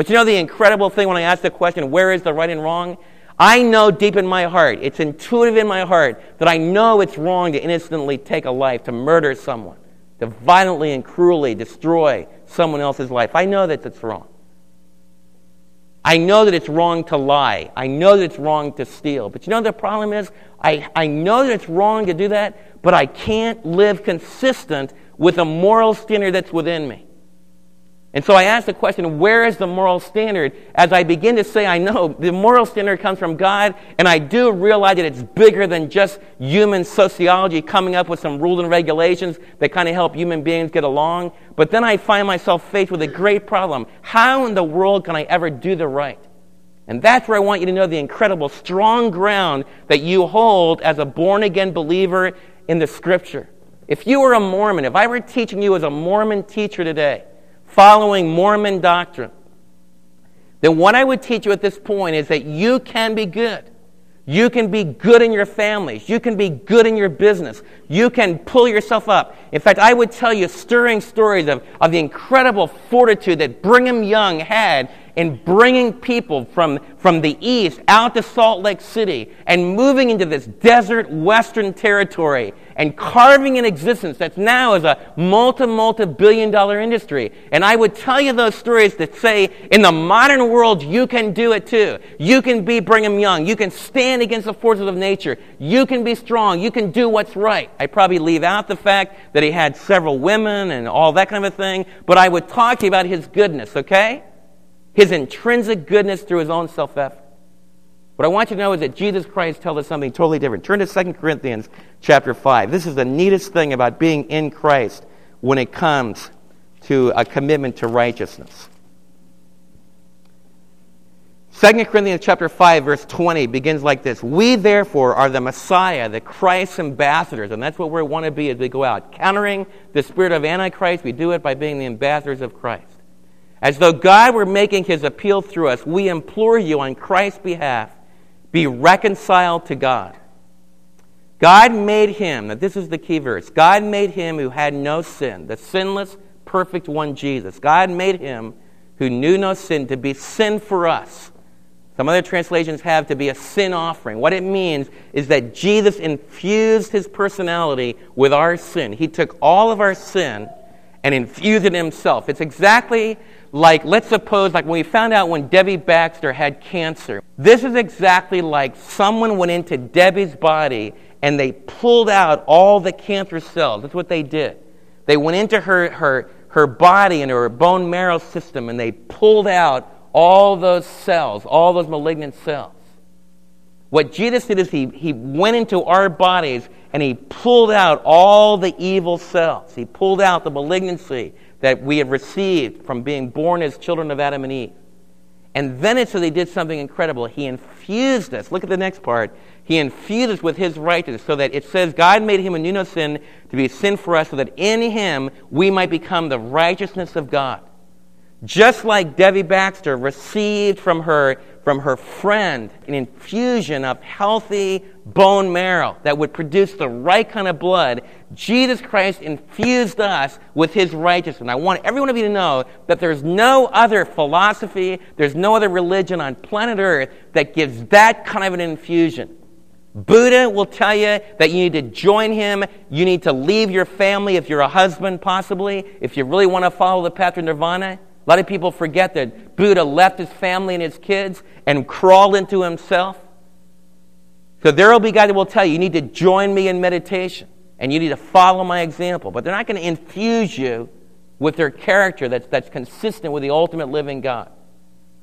But you know the incredible thing when I ask the question, where is the right and wrong? I know deep in my heart, it's intuitive in my heart, that I know it's wrong to innocently take a life, to murder someone, to violently and cruelly destroy someone else's life. I know that it's wrong. I know that it's wrong to lie. I know that it's wrong to steal. But you know the problem is? I, I know that it's wrong to do that, but I can't live consistent with a moral standard that's within me. And so I ask the question, where is the moral standard? As I begin to say, I know the moral standard comes from God, and I do realize that it's bigger than just human sociology coming up with some rules and regulations that kind of help human beings get along. But then I find myself faced with a great problem. How in the world can I ever do the right? And that's where I want you to know the incredible strong ground that you hold as a born again believer in the scripture. If you were a Mormon, if I were teaching you as a Mormon teacher today, following Mormon doctrine, then what I would teach you at this point is that you can be good. You can be good in your families. You can be good in your business. You can pull yourself up. In fact, I would tell you stirring stories of, of the incredible fortitude that Brigham Young had in bringing people from, from the east out to Salt Lake City and moving into this desert western territory and carving an existence that's now is a multi, multi billion dollar industry. And I would tell you those stories that say, in the modern world, you can do it too. You can be Brigham Young. You can stand against the forces of nature. You can be strong. You can do what's right. I probably leave out the fact that he had several women and all that kind of a thing, but I would talk to you about his goodness, okay? His intrinsic goodness through his own self effort. What I want you to know is that Jesus Christ tells us something totally different. Turn to 2 Corinthians chapter 5. This is the neatest thing about being in Christ when it comes to a commitment to righteousness. 2 Corinthians chapter 5 verse 20 begins like this. We therefore are the Messiah, the Christ's ambassadors, and that's what we want to be as we go out. Countering the spirit of Antichrist, we do it by being the ambassadors of Christ. As though God were making his appeal through us, we implore you on Christ's behalf be reconciled to God. God made him, now this is the key verse God made him who had no sin, the sinless, perfect one, Jesus. God made him who knew no sin to be sin for us. Some other translations have to be a sin offering. What it means is that Jesus infused his personality with our sin. He took all of our sin and infused it himself. It's exactly like, let's suppose, like when we found out when Debbie Baxter had cancer, this is exactly like someone went into Debbie's body and they pulled out all the cancer cells. That's what they did. They went into her, her, her body and her bone marrow system and they pulled out all those cells, all those malignant cells. What Jesus did is he, he went into our bodies and he pulled out all the evil cells. He pulled out the malignancy that we have received from being born as children of Adam and Eve. And then it says he did something incredible. He infused us. Look at the next part. He infused us with his righteousness so that it says God made him a new no sin to be a sin for us so that in him we might become the righteousness of God. Just like Debbie Baxter received from her from her friend an infusion of healthy bone marrow that would produce the right kind of blood, Jesus Christ infused us with his righteousness. And I want every one of you to know that there's no other philosophy, there's no other religion on planet Earth that gives that kind of an infusion. Buddha will tell you that you need to join him. You need to leave your family if you're a husband, possibly, if you really want to follow the path of nirvana. A lot of people forget that Buddha left his family and his kids and crawled into himself. So there will be guys that will tell you, you need to join me in meditation and you need to follow my example. But they're not going to infuse you with their character that's, that's consistent with the ultimate living God.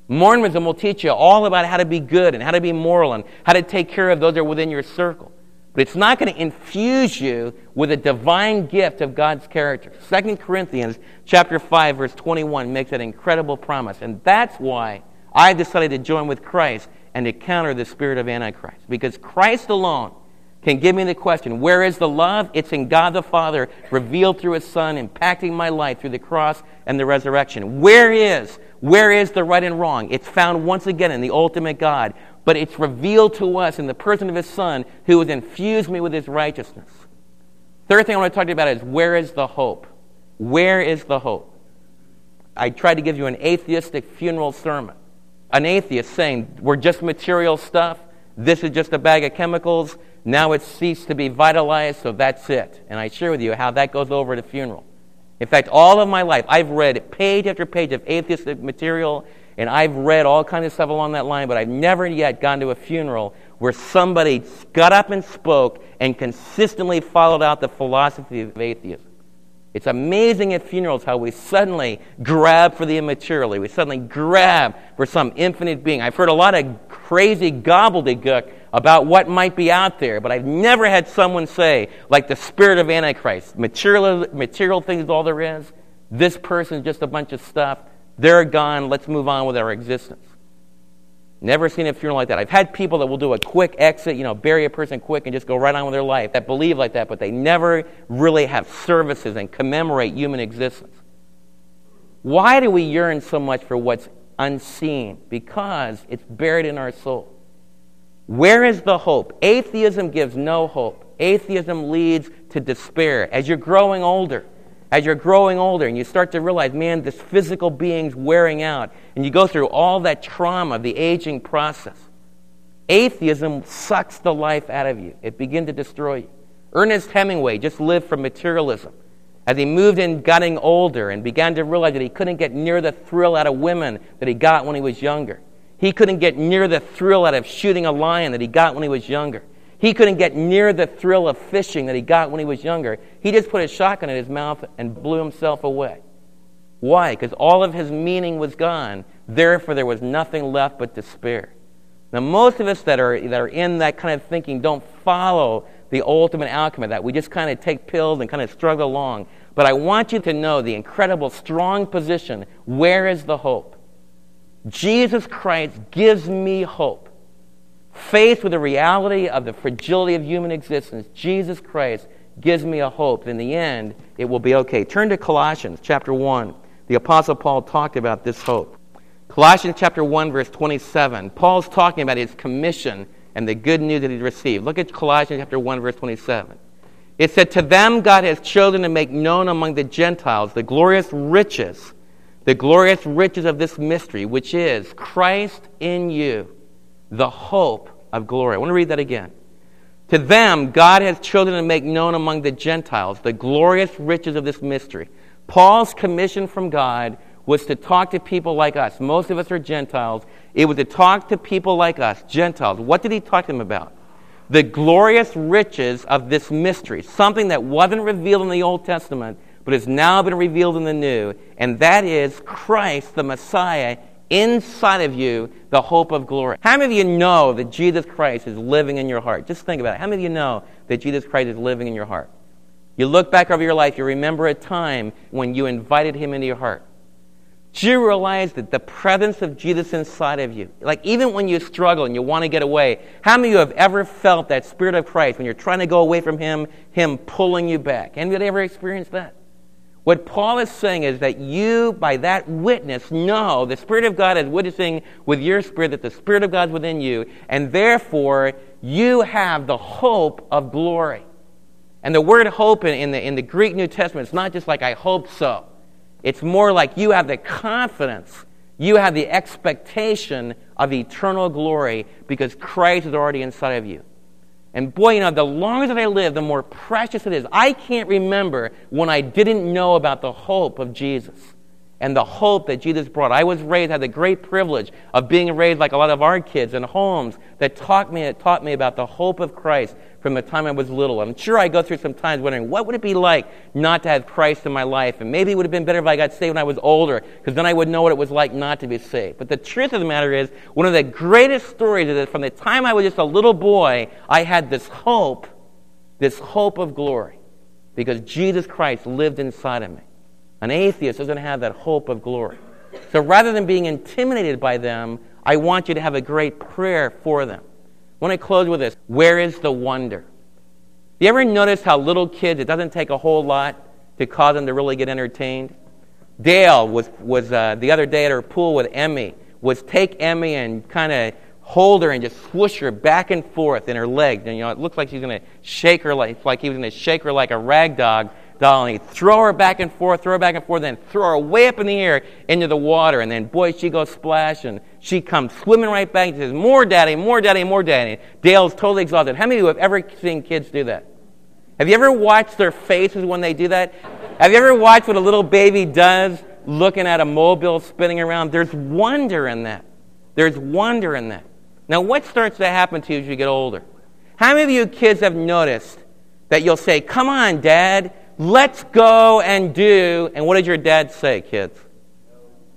Mormonism will teach you all about how to be good and how to be moral and how to take care of those that are within your circle. But it's not going to infuse you with a divine gift of God's character. 2 Corinthians chapter 5 verse 21 makes that incredible promise. And that's why I decided to join with Christ and to counter the spirit of Antichrist. Because Christ alone can give me the question, where is the love? It's in God the Father revealed through his Son, impacting my life through the cross and the resurrection. Where is, where is the right and wrong? It's found once again in the ultimate God but it's revealed to us in the person of his Son who has infused me with his righteousness. Third thing I want to talk to you about is where is the hope? Where is the hope? I tried to give you an atheistic funeral sermon. An atheist saying, we're just material stuff. This is just a bag of chemicals. Now it's ceased to be vitalized, so that's it. And I share with you how that goes over at a funeral. In fact, all of my life, I've read page after page of atheistic material and I've read all kinds of stuff along that line, but I've never yet gone to a funeral where somebody got up and spoke and consistently followed out the philosophy of atheism. It's amazing at funerals how we suddenly grab for the immaterial. We suddenly grab for some infinite being. I've heard a lot of crazy gobbledygook about what might be out there, but I've never had someone say, like the spirit of Antichrist, material, material things all there is. This person is just a bunch of stuff. They're gone. Let's move on with our existence. Never seen a funeral like that. I've had people that will do a quick exit, you know, bury a person quick and just go right on with their life that believe like that, but they never really have services and commemorate human existence. Why do we yearn so much for what's unseen? Because it's buried in our soul. Where is the hope? Atheism gives no hope. Atheism leads to despair. As you're growing older, as you're growing older and you start to realize, man, this physical being's wearing out, and you go through all that trauma the aging process, atheism sucks the life out of you. It begins to destroy you. Ernest Hemingway just lived from materialism. As he moved in, getting older, and began to realize that he couldn't get near the thrill out of women that he got when he was younger. He couldn't get near the thrill out of shooting a lion that he got when he was younger. He couldn't get near the thrill of fishing that he got when he was younger. He just put a shotgun in his mouth and blew himself away. Why? Because all of his meaning was gone. Therefore, there was nothing left but despair. Now, most of us that are, that are in that kind of thinking don't follow the ultimate outcome of that. We just kind of take pills and kind of struggle along. But I want you to know the incredible, strong position. Where is the hope? Jesus Christ gives me hope. Faced with the reality of the fragility of human existence, Jesus Christ gives me a hope. In the end, it will be okay. Turn to Colossians chapter 1. The Apostle Paul talked about this hope. Colossians chapter 1, verse 27. Paul's talking about his commission and the good news that he received. Look at Colossians chapter 1, verse 27. It said, To them God has chosen to make known among the Gentiles the glorious riches, the glorious riches of this mystery, which is Christ in you the hope of glory. I want to read that again. To them, God has chosen to make known among the Gentiles the glorious riches of this mystery. Paul's commission from God was to talk to people like us. Most of us are Gentiles. It was to talk to people like us, Gentiles. What did he talk to them about? The glorious riches of this mystery, something that wasn't revealed in the Old Testament, but has now been revealed in the new, and that is Christ, the Messiah, inside of you, the hope of glory. How many of you know that Jesus Christ is living in your heart? Just think about it. How many of you know that Jesus Christ is living in your heart? You look back over your life, you remember a time when you invited him into your heart. Do you realize that the presence of Jesus inside of you, like even when you struggle and you want to get away, how many of you have ever felt that Spirit of Christ when you're trying to go away from Him, Him pulling you back? Anybody ever experienced that? What Paul is saying is that you, by that witness, know the Spirit of God is witnessing with your spirit that the Spirit of God is within you, and therefore you have the hope of glory. And the word hope in, in the, in the Greek New Testament, is not just like I hope so. It's more like you have the confidence, you have the expectation of eternal glory because Christ is already inside of you. And boy, you know, the longer that I live, the more precious it is. I can't remember when I didn't know about the hope of Jesus and the hope that Jesus brought. I was raised, had the great privilege of being raised like a lot of our kids in homes that taught me, that taught me about the hope of Christ from the time I was little. I'm sure I go through some times wondering, what would it be like not to have Christ in my life? And maybe it would have been better if I got saved when I was older, because then I would know what it was like not to be saved. But the truth of the matter is, one of the greatest stories is that from the time I was just a little boy, I had this hope, this hope of glory, because Jesus Christ lived inside of me. An atheist doesn't have that hope of glory. So rather than being intimidated by them, I want you to have a great prayer for them. I want to close with this. Where is the wonder? You ever notice how little kids, it doesn't take a whole lot to cause them to really get entertained? Dale was, was uh, the other day at her pool with Emmy, was take Emmy and kind of hold her and just swoosh her back and forth in her legs. And, you know, it looks like she's going to shake her like, like he was going to shake her like a rag dog and he'd throw her back and forth, throw her back and forth, then throw her way up in the air into the water. And then, boy, she goes splash and she comes swimming right back and says, More daddy, more daddy, more daddy. Dale's totally exhausted. How many of you have ever seen kids do that? Have you ever watched their faces when they do that? Have you ever watched what a little baby does looking at a mobile spinning around? There's wonder in that. There's wonder in that. Now, what starts to happen to you as you get older? How many of you kids have noticed that you'll say, Come on, Dad, Let's go and do. And what did your dad say, kids?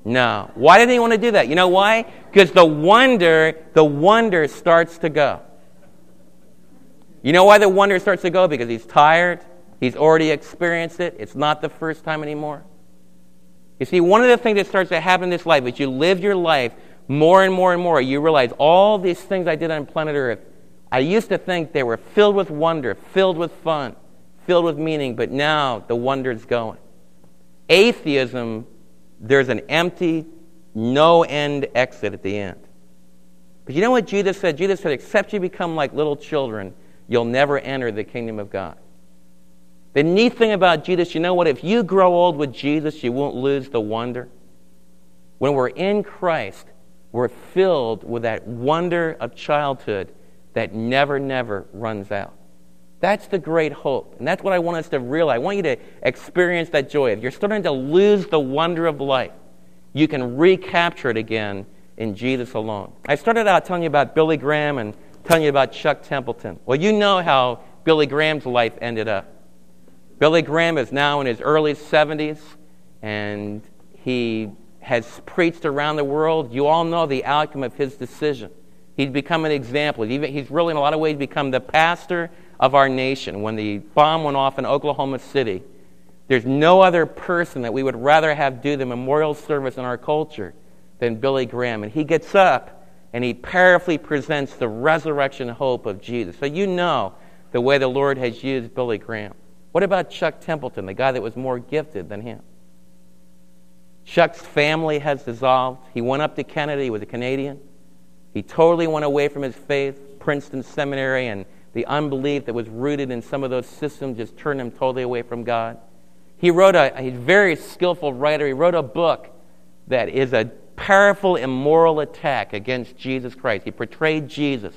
No. Why did he want to do that? You know why? Because the wonder, the wonder starts to go. You know why the wonder starts to go? Because he's tired. He's already experienced it. It's not the first time anymore. You see, one of the things that starts to happen in this life is you live your life more and more and more. You realize all these things I did on planet Earth, I used to think they were filled with wonder, filled with fun filled with meaning, but now the wonder's going. Atheism, there's an empty, no end exit at the end. But you know what Jesus said? Jesus said, except you become like little children, you'll never enter the kingdom of God. The neat thing about Jesus, you know what? If you grow old with Jesus, you won't lose the wonder. When we're in Christ, we're filled with that wonder of childhood that never, never runs out. That's the great hope. And that's what I want us to realize. I want you to experience that joy. If you're starting to lose the wonder of life, you can recapture it again in Jesus alone. I started out telling you about Billy Graham and telling you about Chuck Templeton. Well, you know how Billy Graham's life ended up. Billy Graham is now in his early 70s, and he has preached around the world. You all know the outcome of his decision. He's become an example. He's really, in a lot of ways, become the pastor of our nation. When the bomb went off in Oklahoma City, there's no other person that we would rather have do the memorial service in our culture than Billy Graham. And he gets up and he powerfully presents the resurrection hope of Jesus. So you know the way the Lord has used Billy Graham. What about Chuck Templeton, the guy that was more gifted than him? Chuck's family has dissolved. He went up to Canada. He was a Canadian. He totally went away from his faith, Princeton Seminary, and the unbelief that was rooted in some of those systems just turned him totally away from God. He wrote a, a very skillful writer. He wrote a book that is a powerful immoral attack against Jesus Christ. He portrayed Jesus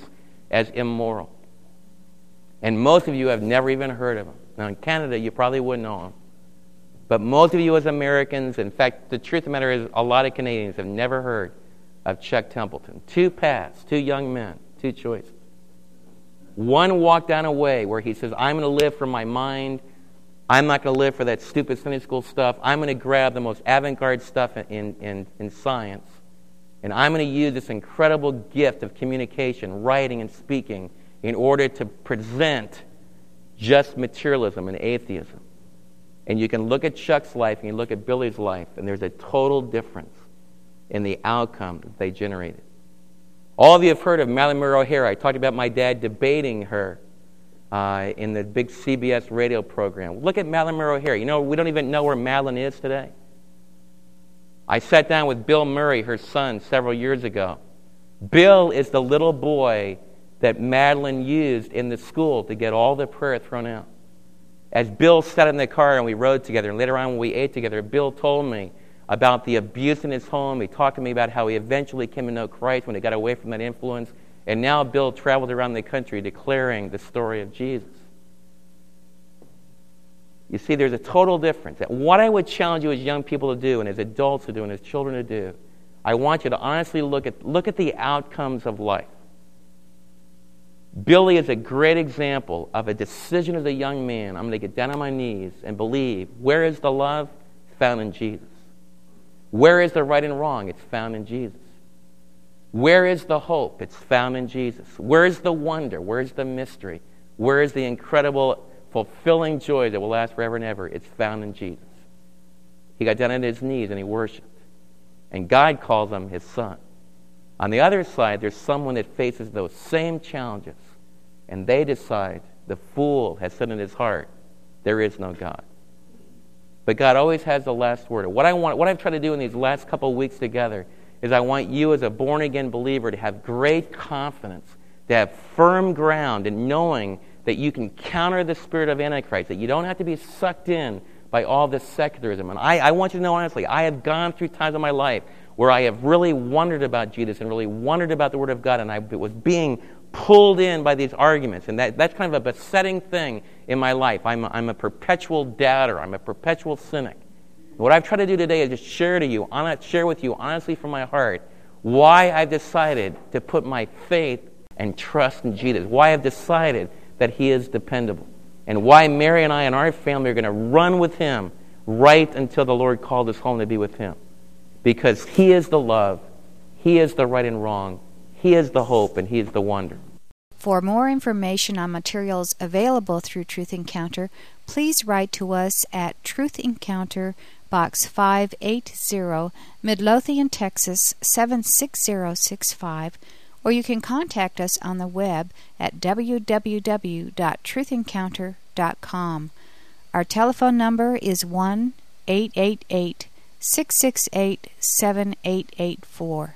as immoral. And most of you have never even heard of him. Now, in Canada, you probably wouldn't know him. But most of you as Americans, in fact, the truth of the matter is, a lot of Canadians have never heard of Chuck Templeton. Two paths, two young men, two choices. One walked down a way where he says, I'm going to live for my mind I'm not going to live for that stupid Sunday school stuff. I'm going to grab the most avant garde stuff in, in, in science. And I'm going to use this incredible gift of communication, writing and speaking, in order to present just materialism and atheism. And you can look at Chuck's life and you look at Billy's life, and there's a total difference in the outcome that they generated. All of you have heard of Madalyn Murray O'Hair. I talked about my dad debating her uh, in the big CBS radio program. Look at Madalyn Murray O'Hair. You know, we don't even know where Madalyn is today. I sat down with Bill Murray, her son, several years ago. Bill is the little boy that Madalyn used in the school to get all the prayer thrown out. As Bill sat in the car and we rode together, and later on when we ate together, Bill told me about the abuse in his home. He talked to me about how he eventually came to know Christ when he got away from that influence. And now Bill traveled around the country declaring the story of Jesus. You see, there's a total difference. What I would challenge you as young people to do, and as adults to do, and as children to do, I want you to honestly look at, look at the outcomes of life. Billy is a great example of a decision as a young man. I'm going to get down on my knees and believe. Where is the love? found in Jesus. Where is the right and wrong? It's found in Jesus. Where is the hope? It's found in Jesus. Where is the wonder? Where is the mystery? Where is the incredible, fulfilling joy that will last forever and ever? It's found in Jesus. He got down on his knees and he worshiped. And God calls him his son. On the other side, there's someone that faces those same challenges, and they decide the fool has said in his heart, there is no God. But God always has the last word. What I want, what I've tried to do in these last couple of weeks together is I want you as a born again believer to have great confidence, to have firm ground in knowing that you can counter the spirit of Antichrist, that you don't have to be sucked in by all this secularism. And I, I want you to know honestly, I have gone through times in my life where I have really wondered about Jesus and really wondered about the Word of God, and I was being pulled in by these arguments. And that, that's kind of a besetting thing in my life. I'm a, I'm a perpetual doubter, I'm a perpetual cynic. What I've tried to do today is just share to you, share with you honestly from my heart, why I've decided to put my faith and trust in Jesus, why I've decided that He is dependable, and why Mary and I and our family are going to run with Him right until the Lord called us home to be with Him because He is the love, He is the right and wrong, He is the hope, and He is the wonder. For more information on materials available through Truth Encounter, please write to us at Truth Encounter, Box 580, Midlothian, Texas 76065, or you can contact us on the web at www.truthencounter.com. Our telephone number is 1 888 668 7884.